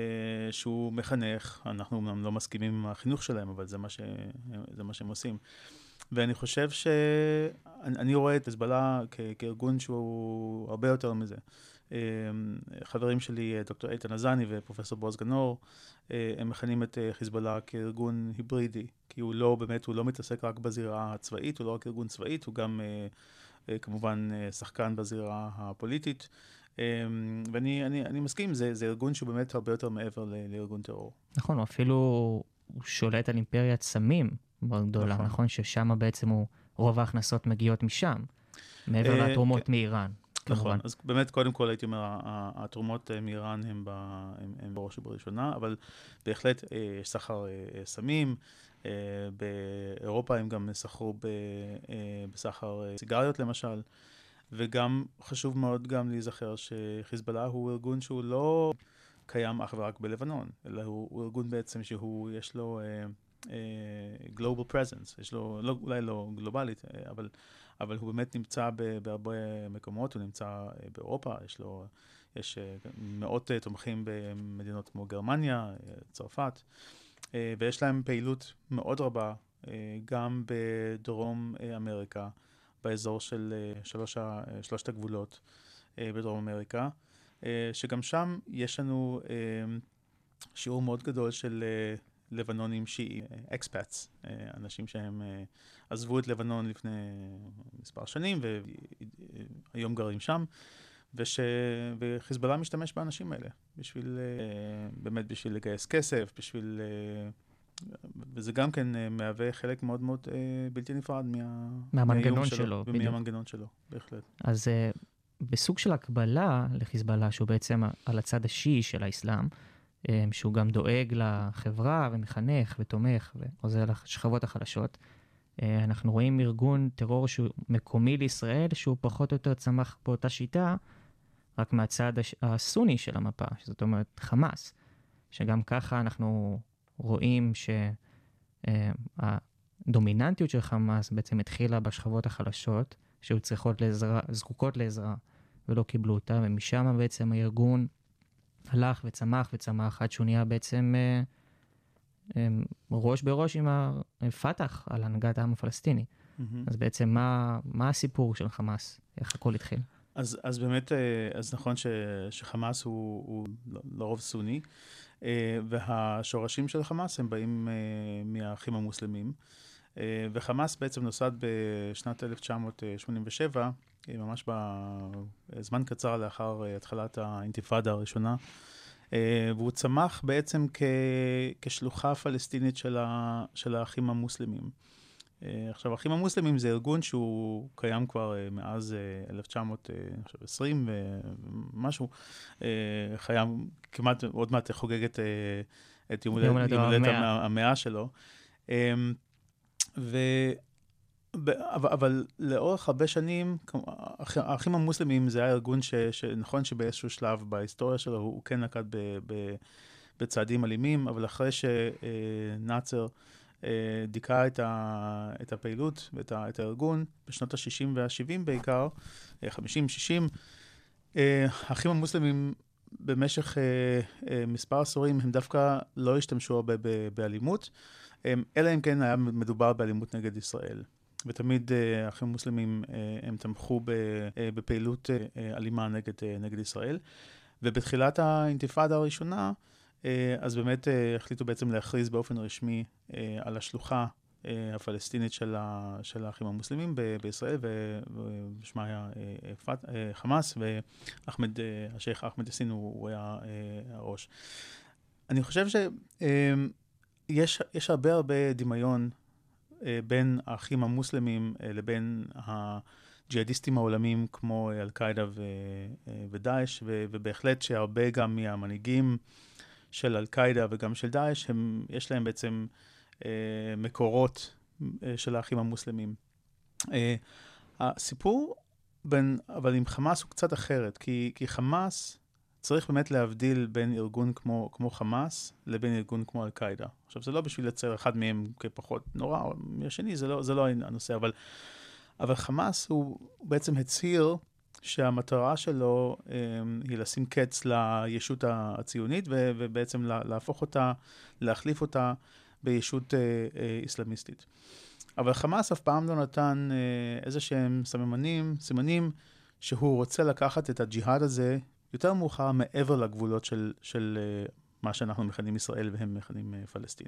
שהוא מחנך. אנחנו אמנם לא מסכימים עם החינוך שלהם, אבל זה מה, ש, זה מה שהם עושים. ואני חושב שאני אני רואה את חיזבאללה כארגון שהוא הרבה יותר מזה. אה, חברים שלי, אה, דוקטור איתן עזני ופרופסור בועז גנור, אה, הם מכנים את חיזבאללה כארגון היברידי, כי הוא לא, באמת, הוא לא מתעסק רק בזירה הצבאית, הוא לא רק ארגון צבאית, הוא גם אה, כמובן שחקן בזירה הפוליטית. אה, ואני אני, אני מסכים, זה, זה ארגון שהוא באמת הרבה יותר מעבר לארגון טרור. נכון, הוא אפילו שולט על אימפריית סמים מאוד גדולה, נכון. נכון? ששם בעצם הוא, רוב ההכנסות מגיעות משם, מעבר אה, לתרומות מאיראן. נכון, כמובן. אז באמת, קודם כל הייתי אומר, התרומות אה, מאיראן הן ב- הן- הן בראש ובראשונה, אבל בהחלט אה, יש סחר אה, סמים. באירופה הם גם סחרו בסחר סיגריות למשל, וגם חשוב מאוד גם להיזכר שחיזבאללה הוא ארגון שהוא לא קיים אך ורק בלבנון, אלא הוא, הוא ארגון בעצם שהוא, יש לו אה, global presence, יש לו, לא, אולי לא גלובלית, אה, אבל, אבל הוא באמת נמצא בהרבה מקומות, הוא נמצא אה, באירופה, יש לו, יש מאות תומכים במדינות כמו גרמניה, צרפת, ויש להם פעילות מאוד רבה גם בדרום אמריקה, באזור של שלוש, שלושת הגבולות. בדרום אמריקה, שגם שם יש לנו שיעור מאוד גדול של לבנונים שיעים, אקספאטס, אנשים שהם אה, עזבו את לבנון לפני מספר שנים והיום גרים שם. וש... וחיזבאללה משתמש באנשים האלה, בשביל, אה, באמת בשביל לגייס כסף, בשביל... אה, וזה גם כן אה, מהווה חלק מאוד מאוד בלתי נפרד מה... מהמנגנון שלו, שלו. ומהמנגנון שלו, בהחלט. אז בסוג של הקבלה לחיזבאללה, שהוא בעצם על הצד השיעי של האסלאם, שהוא גם דואג לחברה ומחנך ותומך ועוזר לשכבות החלשות. אנחנו רואים ארגון טרור שהוא מקומי לישראל, שהוא פחות או יותר צמח באותה שיטה, רק מהצד הסוני של המפה, זאת אומרת חמאס, שגם ככה אנחנו רואים שהדומיננטיות של חמאס בעצם התחילה בשכבות החלשות, שהיו צריכות לעזרה, זקוקות לעזרה ולא קיבלו אותה, ומשם בעצם הארגון הלך וצמח וצמח עד שהוא נהיה בעצם אה, אה, ראש בראש עם הפת"ח על הנהגת העם הפלסטיני. Mm-hmm. אז בעצם מה, מה הסיפור של חמאס? איך הכל התחיל? אז, אז באמת, אה, אז נכון ש, שחמאס הוא, הוא לרוב סוני, אה, והשורשים של חמאס הם באים אה, מהאחים המוסלמים. וחמאס בעצם נוסד בשנת 1987, ממש בזמן קצר לאחר התחלת האינתיפאדה הראשונה, והוא צמח בעצם כ, כשלוחה פלסטינית של, ה, של האחים המוסלמים. אה, עכשיו, האחים המוסלמים זה ארגון שהוא קיים כבר אה, מאז 1920 אה, ומשהו, חיים כמעט, עוד מעט חוגג את, את יום הולדת המאה שלו. ו... אבל, אבל לאורך הרבה שנים, האחים המוסלמים זה היה ארגון ש, שנכון שבאיזשהו שלב בהיסטוריה שלו הוא כן נקט ב, ב, בצעדים אלימים, אבל אחרי שנאצר אה, דיכא את, ה, את הפעילות ואת ה, את הארגון בשנות ה-60 וה-70 בעיקר, 50, אה, 60. אה, האחים המוסלמים במשך מספר עשורים הם דווקא לא השתמשו הרבה באלימות, אלא אם כן היה מדובר באלימות נגד ישראל. ותמיד האחים המוסלמים הם תמכו בפעילות אלימה נגד, נגד ישראל. ובתחילת האינתיפאדה הראשונה, אה, אז באמת אה, החליטו בעצם להכריז באופן רשמי אה, על השלוחה הפלסטינית של, ה, של האחים המוסלמים ב, בישראל, ושמה היה חמאס, ואחמד, השייח אחמד יאסין הוא, הוא היה הראש. אני חושב שיש הרבה הרבה דמיון בין האחים המוסלמים לבין הג'יהאדיסטים העולמיים כמו אל-קאעידה ודאעש, ובהחלט שהרבה גם מהמנהיגים של אל-קאעידה וגם של דאעש, יש להם בעצם אה, מקורות אה, של האחים המוסלמים. אה, הסיפור בין, אבל עם חמאס הוא קצת אחרת, כי, כי חמאס, צריך באמת להבדיל בין ארגון כמו, כמו חמאס לבין ארגון כמו אל-קאעידה. עכשיו, זה לא בשביל לצייר אחד מהם כפחות נורא, או מהשני, זה לא, זה לא הנושא, אבל, אבל חמאס הוא בעצם הצהיר שהמטרה שלו אמ, היא לשים קץ לישות הציונית ובעצם להפוך אותה, להחליף אותה בישות אה, אה, איסלאמיסטית. אבל חמאס אף פעם לא נתן אה, איזה שהם סממנים, סימנים, שהוא רוצה לקחת את הג'יהאד הזה יותר מאוחר מעבר לגבולות של, של מה שאנחנו מכנים ישראל והם מכנים פלסטין.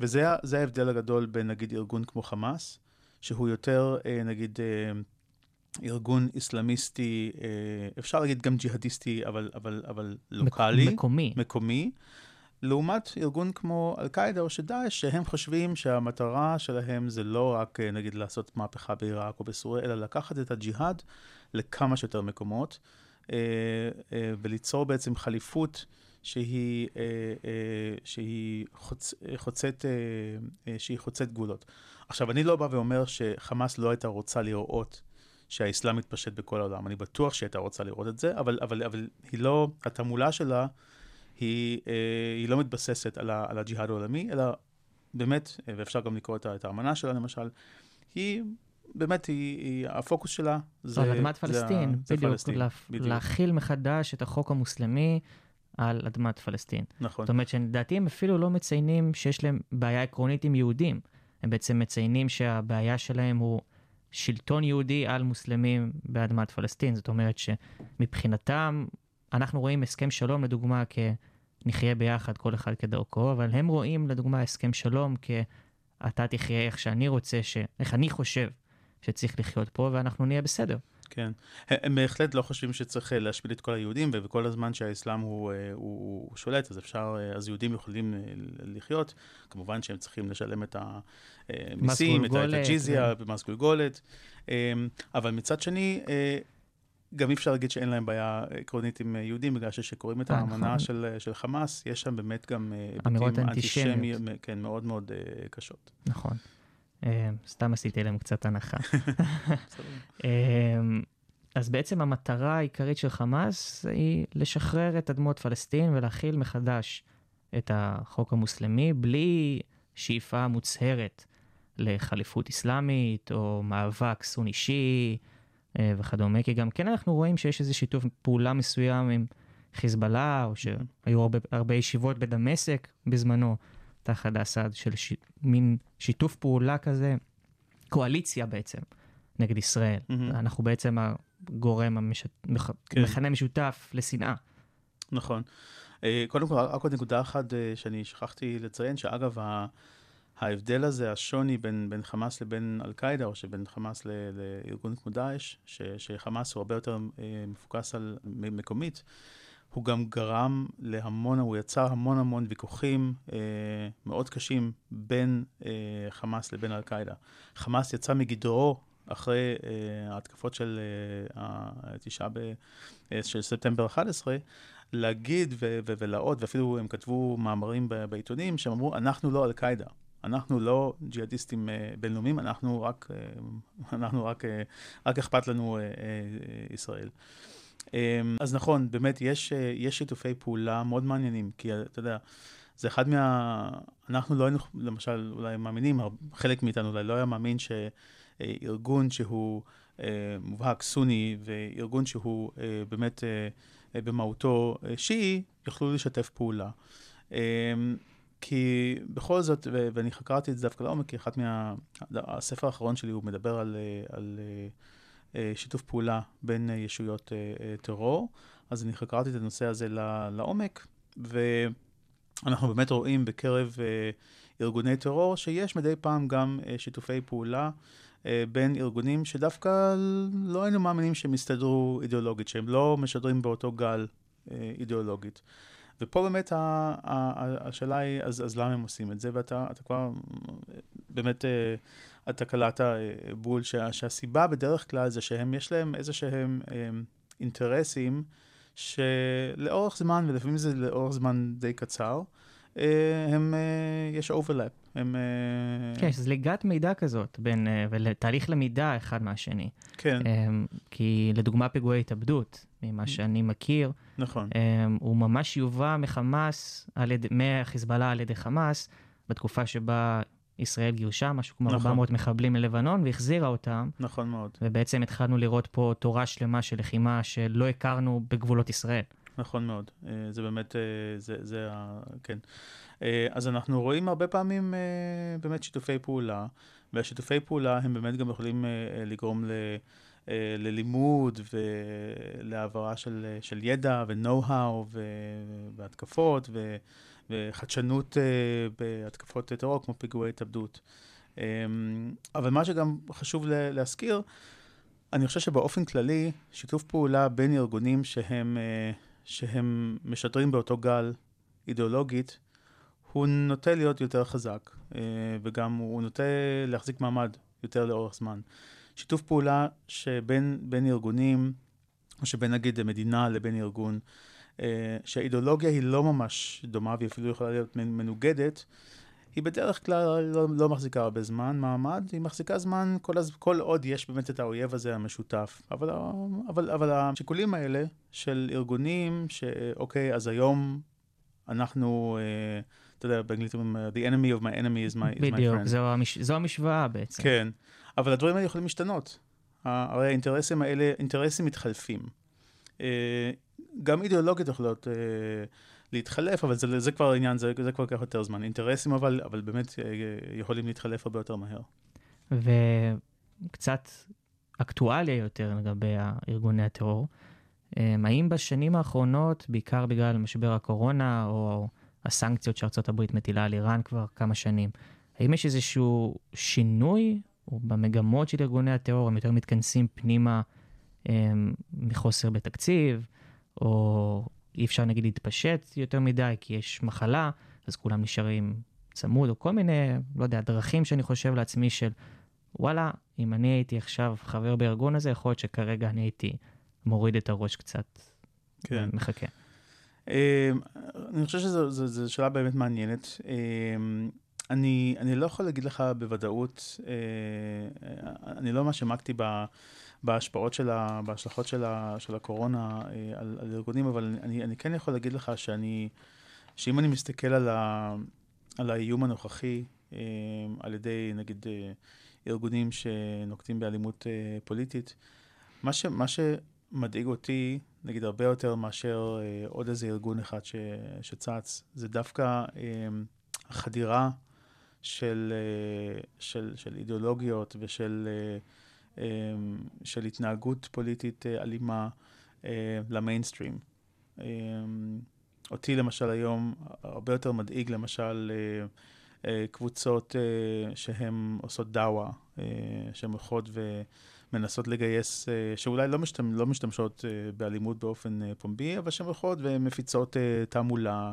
וזה ההבדל הגדול בין נגיד ארגון כמו חמאס, שהוא יותר נגיד ארגון איסלאמיסטי, אה, אפשר להגיד גם ג'יהאדיסטי, אבל, אבל, אבל לוקאלי. מקומי. מקומי. לעומת ארגון כמו אל-קאעידה או שדאעש, שהם חושבים שהמטרה שלהם זה לא רק, אה, נגיד, לעשות מהפכה בעיראק או בסוריה, אלא לקחת את הג'יהאד לכמה שיותר מקומות, אה, וליצור בעצם חליפות שהיא, שהיא, חוצ, חוצת, שהיא חוצת גבולות. עכשיו, אני לא בא ואומר שחמאס לא הייתה רוצה לראות שהאסלאם מתפשט בכל העולם. אני בטוח שהיא הייתה רוצה לראות את זה, אבל, אבל, אבל היא לא, התעמולה שלה, היא, אה, היא לא מתבססת על, על הג'יהאד העולמי, אלא באמת, אה, ואפשר גם לקרוא את האמנה שלה למשל, היא באמת, היא, היא, הפוקוס שלה זה... על אדמת פלסטין, זה, בדיוק, פלסטין, לה, בדיוק. להכיל מחדש את החוק המוסלמי על אדמת פלסטין. נכון. זאת אומרת שלדעתי הם אפילו לא מציינים שיש להם בעיה עקרונית עם יהודים. הם בעצם מציינים שהבעיה שלהם הוא שלטון יהודי על מוסלמים באדמת פלסטין. זאת אומרת שמבחינתם, אנחנו רואים הסכם שלום לדוגמה כנחיה ביחד כל אחד כדרכו, אבל הם רואים לדוגמה הסכם שלום כאתה תחיה איך שאני רוצה, ש... איך אני חושב שצריך לחיות פה ואנחנו נהיה בסדר. כן. הם בהחלט לא חושבים שצריך אה, להשפיל את כל היהודים, וכל הזמן שהאסלאם הוא, אה, הוא, הוא שולט, אז אפשר, אה, אז יהודים יכולים לחיות. כמובן שהם צריכים לשלם את המיסים, את הג'יזיה, מס גולגולת. אבל מצד שני, גם אי אפשר להגיד שאין להם בעיה עקרונית עם יהודים, בגלל שכשקוראים את האמנה נכון. של, של חמאס, יש שם באמת גם היבטים אנטישמיים, כן, מאוד מאוד קשות. נכון. אה, סתם עשיתי להם קצת הנחה. (laughs) אה, אז בעצם המטרה העיקרית של חמאס היא לשחרר את אדמות פלסטין ולהכיל מחדש את החוק המוסלמי בלי שאיפה מוצהרת לחליפות אסלאמית או מאבק סוני שיעי אה, וכדומה, כי גם כן אנחנו רואים שיש איזה שיתוף פעולה מסוים עם חיזבאללה, או שהיו הרבה, הרבה ישיבות בדמשק בזמנו. תחת אסד של ש... מין שיתוף פעולה כזה, קואליציה בעצם, נגד ישראל. Mm-hmm. אנחנו בעצם הגורם, המש... כן. משותף לשנאה. נכון. אה, קודם כל, רק עוד נקודה אחת אה, שאני שכחתי לציין, שאגב, ההבדל הזה, השוני בין, בין חמאס לבין אל-קאעידה, או שבין חמאס ל, לארגון כמו דאעש, שחמאס הוא הרבה יותר אה, מפוקס על מקומית, הוא גם גרם להמון, הוא יצר המון המון ויכוחים אה, מאוד קשים בין אה, חמאס לבין אל-קאעידה. חמאס יצא מגדרו אחרי אה, ההתקפות של אה, התשעה אה, של ספטמבר 11, להגיד ו- ו- ולהוד, ואפילו הם כתבו מאמרים ב- בעיתונים, שהם אמרו, אנחנו לא אל-קאעידה. אנחנו לא ג'יהאדיסטים אה, בינלאומיים, אנחנו רק, אה, (laughs) אנחנו רק, אה, רק אכפת לנו אה, אה, ישראל. אמ, אז נכון, באמת, יש, אה, יש שיתופי פעולה מאוד מעניינים, כי אתה יודע, זה אחד מה... אנחנו לא היינו, למשל, אולי מאמינים, חלק מאיתנו אולי לא היה מאמין שארגון שהוא אה, מובהק סוני, וארגון שהוא אה, באמת במהותו שיעי, יכלו לשתף פעולה. אמ, כי בכל זאת, ואני חקרתי את זה דווקא לעומק, כי אחת מה... הספר האחרון שלי הוא מדבר על... על אה, שיתוף פעולה בין אה, ישויות אה, טרור. אז אני חקרתי את הנושא הזה לעומק, ואנחנו באמת רואים בקרב ארגוני טרור שיש מדי פעם גם שיתופי פעולה בין ארגונים שדווקא לא היינו מאמינים שהם יסתדרו אידיאולוגית, שהם לא משדרים באותו גל אידיאולוגית. ופה באמת השאלה היא, אז, אז למה הם עושים את זה? ואתה כבר באמת, אה, אתה קלעת אה, בול, שה, שהסיבה בדרך כלל זה שהם, יש להם איזה שהם אה, אינטרסים שלאורך זמן, ולפעמים זה לאורך זמן די קצר, הם, יש overlap. הם... כן, יש זליגת מידע כזאת בין, ותהליך למידה אחד מהשני. כן. כי לדוגמה פיגועי התאבדות, ממה שאני מכיר, נכון. הוא ממש יובא מחמאס, ידי, מהחיזבאללה על ידי חמאס, בתקופה שבה ישראל גירשה משהו כמו נכון. 400 מחבלים ללבנון והחזירה אותם. נכון מאוד. ובעצם התחלנו לראות פה תורה שלמה של לחימה שלא הכרנו בגבולות ישראל. נכון מאוד, אה, זה באמת, אה, זה, זה. כן. אה, אז אנחנו רואים הרבה פעמים באמת שיתופי פעולה, והשיתופי פעולה הם באמת גם יכולים לגרום ל... ללימוד ולהעברה של, של ידע ו-know-how והתקפות ו, וחדשנות בהתקפות טרור כמו פיגועי התאבדות. אבל מה שגם חשוב להזכיר, אני חושב שבאופן כללי, שיתוף פעולה בין ארגונים שהם שהם משדרים באותו גל אידיאולוגית, הוא נוטה להיות יותר חזק, אה, וגם הוא נוטה להחזיק מעמד יותר לאורך זמן. שיתוף פעולה שבין ארגונים, או שבין נגיד מדינה לבין ארגון, אה, שהאידיאולוגיה היא לא ממש דומה, והיא אפילו יכולה להיות מנוגדת, היא בדרך כלל לא, לא מחזיקה הרבה זמן מעמד, היא מחזיקה זמן כל, הז... כל עוד יש באמת את האויב הזה המשותף. אבל, אבל, אבל השיקולים האלה של ארגונים, שאוקיי, אז היום אנחנו, אה, אתה יודע, באנגלית אומרים, the enemy of my enemy is my, is my friend. בדיוק, זו, המש... זו המשוואה בעצם. כן, אבל הדברים האלה יכולים להשתנות. הרי האינטרסים האלה, אינטרסים מתחלפים. אה, גם אידיאולוגיות יכולות... אה, להתחלף, אבל זה, זה כבר עניין, זה, זה כבר לקח יותר זמן. אינטרסים אבל, אבל באמת אה, יכולים להתחלף הרבה יותר מהר. קצת אקטואליה יותר לגבי ארגוני הטרור. אמ, האם בשנים האחרונות, בעיקר בגלל משבר הקורונה או הסנקציות שארצות הברית מטילה על איראן כבר כמה שנים, האם יש איזשהו שינוי במגמות של ארגוני הטרור, הם יותר מתכנסים פנימה הם, מחוסר בתקציב, או אי אפשר נגיד להתפשט יותר מדי כי יש מחלה, אז כולם נשארים צמוד, או כל מיני, לא יודע, דרכים שאני חושב לעצמי של, וואלה, אם אני הייתי עכשיו חבר בארגון הזה, יכול להיות שכרגע אני הייתי מוריד את הראש קצת, כן. מחכה. אה, אני חושב שזו שאלה באמת מעניינת. אה, אני, אני לא יכול להגיד לך בוודאות, אה, אני לא ממש העמקתי בהשפעות של ה... בהשלכות של, ה, של הקורונה על, על ארגונים, אבל אני, אני כן יכול להגיד לך שאני, שאם אני מסתכל על, ה, על האיום הנוכחי, על ידי נגיד ארגונים שנוקטים באלימות פוליטית, מה, ש, מה שמדאיג אותי נגיד הרבה יותר מאשר אה, עוד איזה ארגון אחד ש, שצץ, זה דווקא אה, החדירה של, אה, של, של אידיאולוגיות ושל אה, אה, של התנהגות פוליטית אה, אלימה אה, למיינסטרים. אה, אותי למשל היום הרבה יותר מדאיג למשל אה, קבוצות שהן עושות דאווה, שהן הולכות ו... מנסות לגייס, שאולי לא, משתמש, לא משתמשות באלימות באופן פומבי, אבל שהן הולכות ומפיצות תעמולה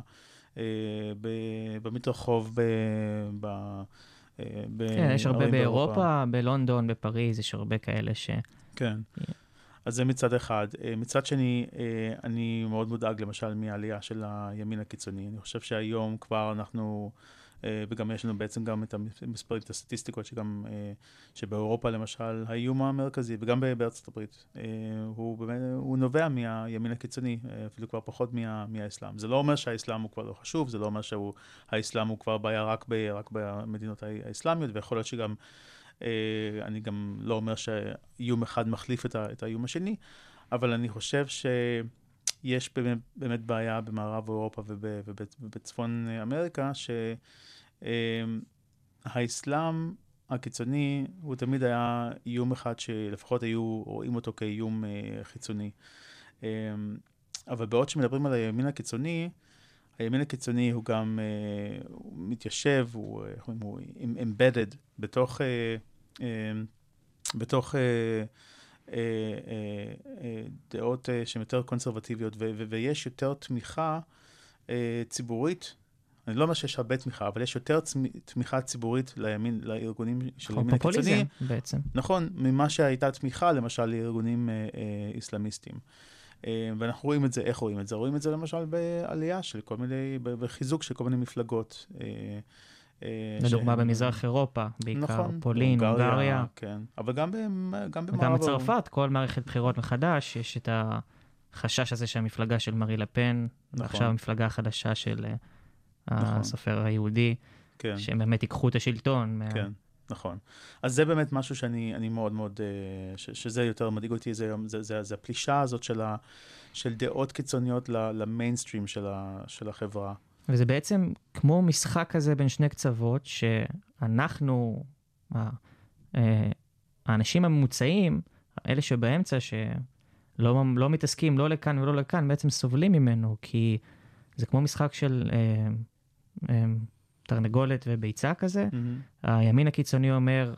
במדרחוב. כן, יש הרבה באירופה, בלונדון, בפריז, יש הרבה כאלה ש... כן. אז זה מצד אחד. מצד שני, אני מאוד מודאג למשל מהעלייה של הימין הקיצוני. אני חושב שהיום כבר אנחנו אה, וגם יש לנו בעצם גם את המספרים, את הסטטיסטיקות שגם, אה, שבאירופה למשל, האיום המרכזי, וגם בארצות הברית, אה, הוא באמת, הוא נובע מהימין הקיצוני, אפילו כבר פחות מה, מהאסלאם. זה לא אומר שהאסלאם הוא כבר לא חשוב, זה לא אומר שהאסלאם הוא כבר בעיה רק, ב, רק במדינות האסלאמיות, ויכול להיות שגם, אני גם לא אומר שאיום אחד מחליף את, את האיום השני, אבל אני חושב ש... יש באמת, באמת בעיה במערב אירופה ובצפון אמריקה, שהאסלאם הקיצוני הוא תמיד היה איום אחד שלפחות היו רואים אותו כאיום אה, חיצוני. אמ, אבל בעוד שמדברים על הימין הקיצוני, הימין הקיצוני הוא גם אה, הוא מתיישב, הוא, אומרים, הוא embedded בתוך, אה, בתוך אה, אה, אה, דעות שהן יותר קונסרבטיביות, ויש יותר תמיכה ציבורית. אני לא אומר שיש הרבה תמיכה, אבל יש יותר תמיכה ציבורית לימין, לארגונים של ימין הקיצוני. פופוליזם בעצם. נכון, ממה שהייתה תמיכה למשל לארגונים איסלאמיסטיים. ואנחנו רואים את זה, איך רואים את זה? רואים את זה למשל בעלייה של כל מיני, בחיזוק של כל מיני מפלגות. אה, לדוגמה במזרח אירופה, בעיקר נכון, פולין, הונגריה. כן, אבל גם, גם במערב... וגם בצרפת, כל מערכת בחירות מחדש, יש את החשש הזה שהמפלגה של מארי לפן, נכון. ועכשיו המפלגה החדשה של אה, נכון. הסופר היהודי, כן. שהם באמת ייקחו את השלטון. כן. נכון. אז זה באמת משהו שאני מאוד מאוד, אה, ש, שזה יותר מדאיג אותי, זה, זה, זה, זה הפלישה הזאת של, ה, של דעות קיצוניות למיינסטרים של, ה, של החברה. וזה בעצם כמו משחק כזה בין שני קצוות, שאנחנו, אה, האנשים הממוצעים, אלה שבאמצע, שלא לא מתעסקים לא לכאן ולא לכאן, בעצם סובלים ממנו, כי זה כמו משחק של אה, תרנגולת וביצה כזה. Mm-hmm. הימין הקיצוני אומר,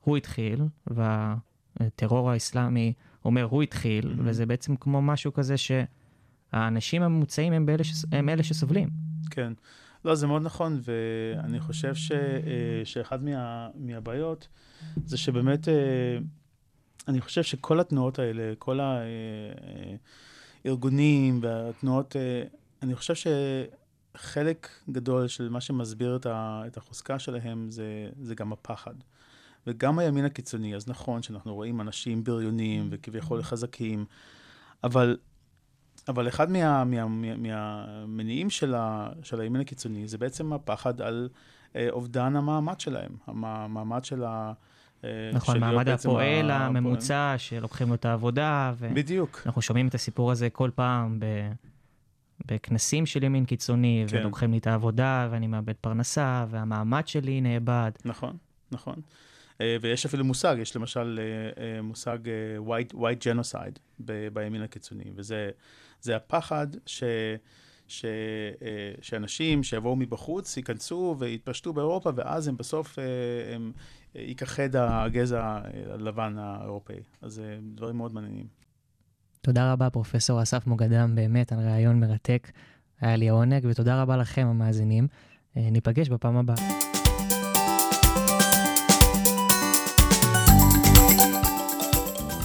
הוא התחיל, והטרור האסלאמי אומר, הוא התחיל, mm-hmm. וזה בעצם כמו משהו כזה שהאנשים הממוצעים הם, ש... הם אלה שסובלים. כן. לא, זה מאוד נכון, ואני חושב ש, אה, שאחד מה, מהבעיות זה שבאמת, אה, אני חושב שכל התנועות האלה, כל הארגונים והתנועות, אה, אני חושב שחלק גדול של מה שמסביר את החוזקה שלהם זה, זה גם הפחד. וגם הימין הקיצוני, אז נכון שאנחנו רואים אנשים בריונים וכביכול חזקים, אבל אבל אחד מה, מה, מה, מהמניעים של, ה, של הימין הקיצוני זה בעצם הפחד על אה, אובדן המעמד שלהם, המעמד של ה... אה, נכון, מעמד הפועל ה... הממוצע שלוקחים לו את העבודה. ו... בדיוק. אנחנו שומעים את הסיפור הזה כל פעם ב... בכנסים של ימין קיצוני, כן. ולוקחים לי את העבודה ואני מאבד פרנסה והמעמד שלי נאבד. נכון, נכון. אה, ויש אפילו מושג, יש למשל אה, מושג white, white genocide ב, בימין הקיצוני, וזה הפחד ש... ש, שאנשים שיבואו מבחוץ ייכנסו ויתפשטו באירופה, ואז הם בסוף, הם ייכחד הגזע הלבן האירופאי. אז דברים מאוד מעניינים. תודה רבה, פרופסור אסף מוגדם, באמת על ראיון מרתק. היה לי העונג, ותודה רבה לכם, המאזינים. ניפגש בפעם הבאה.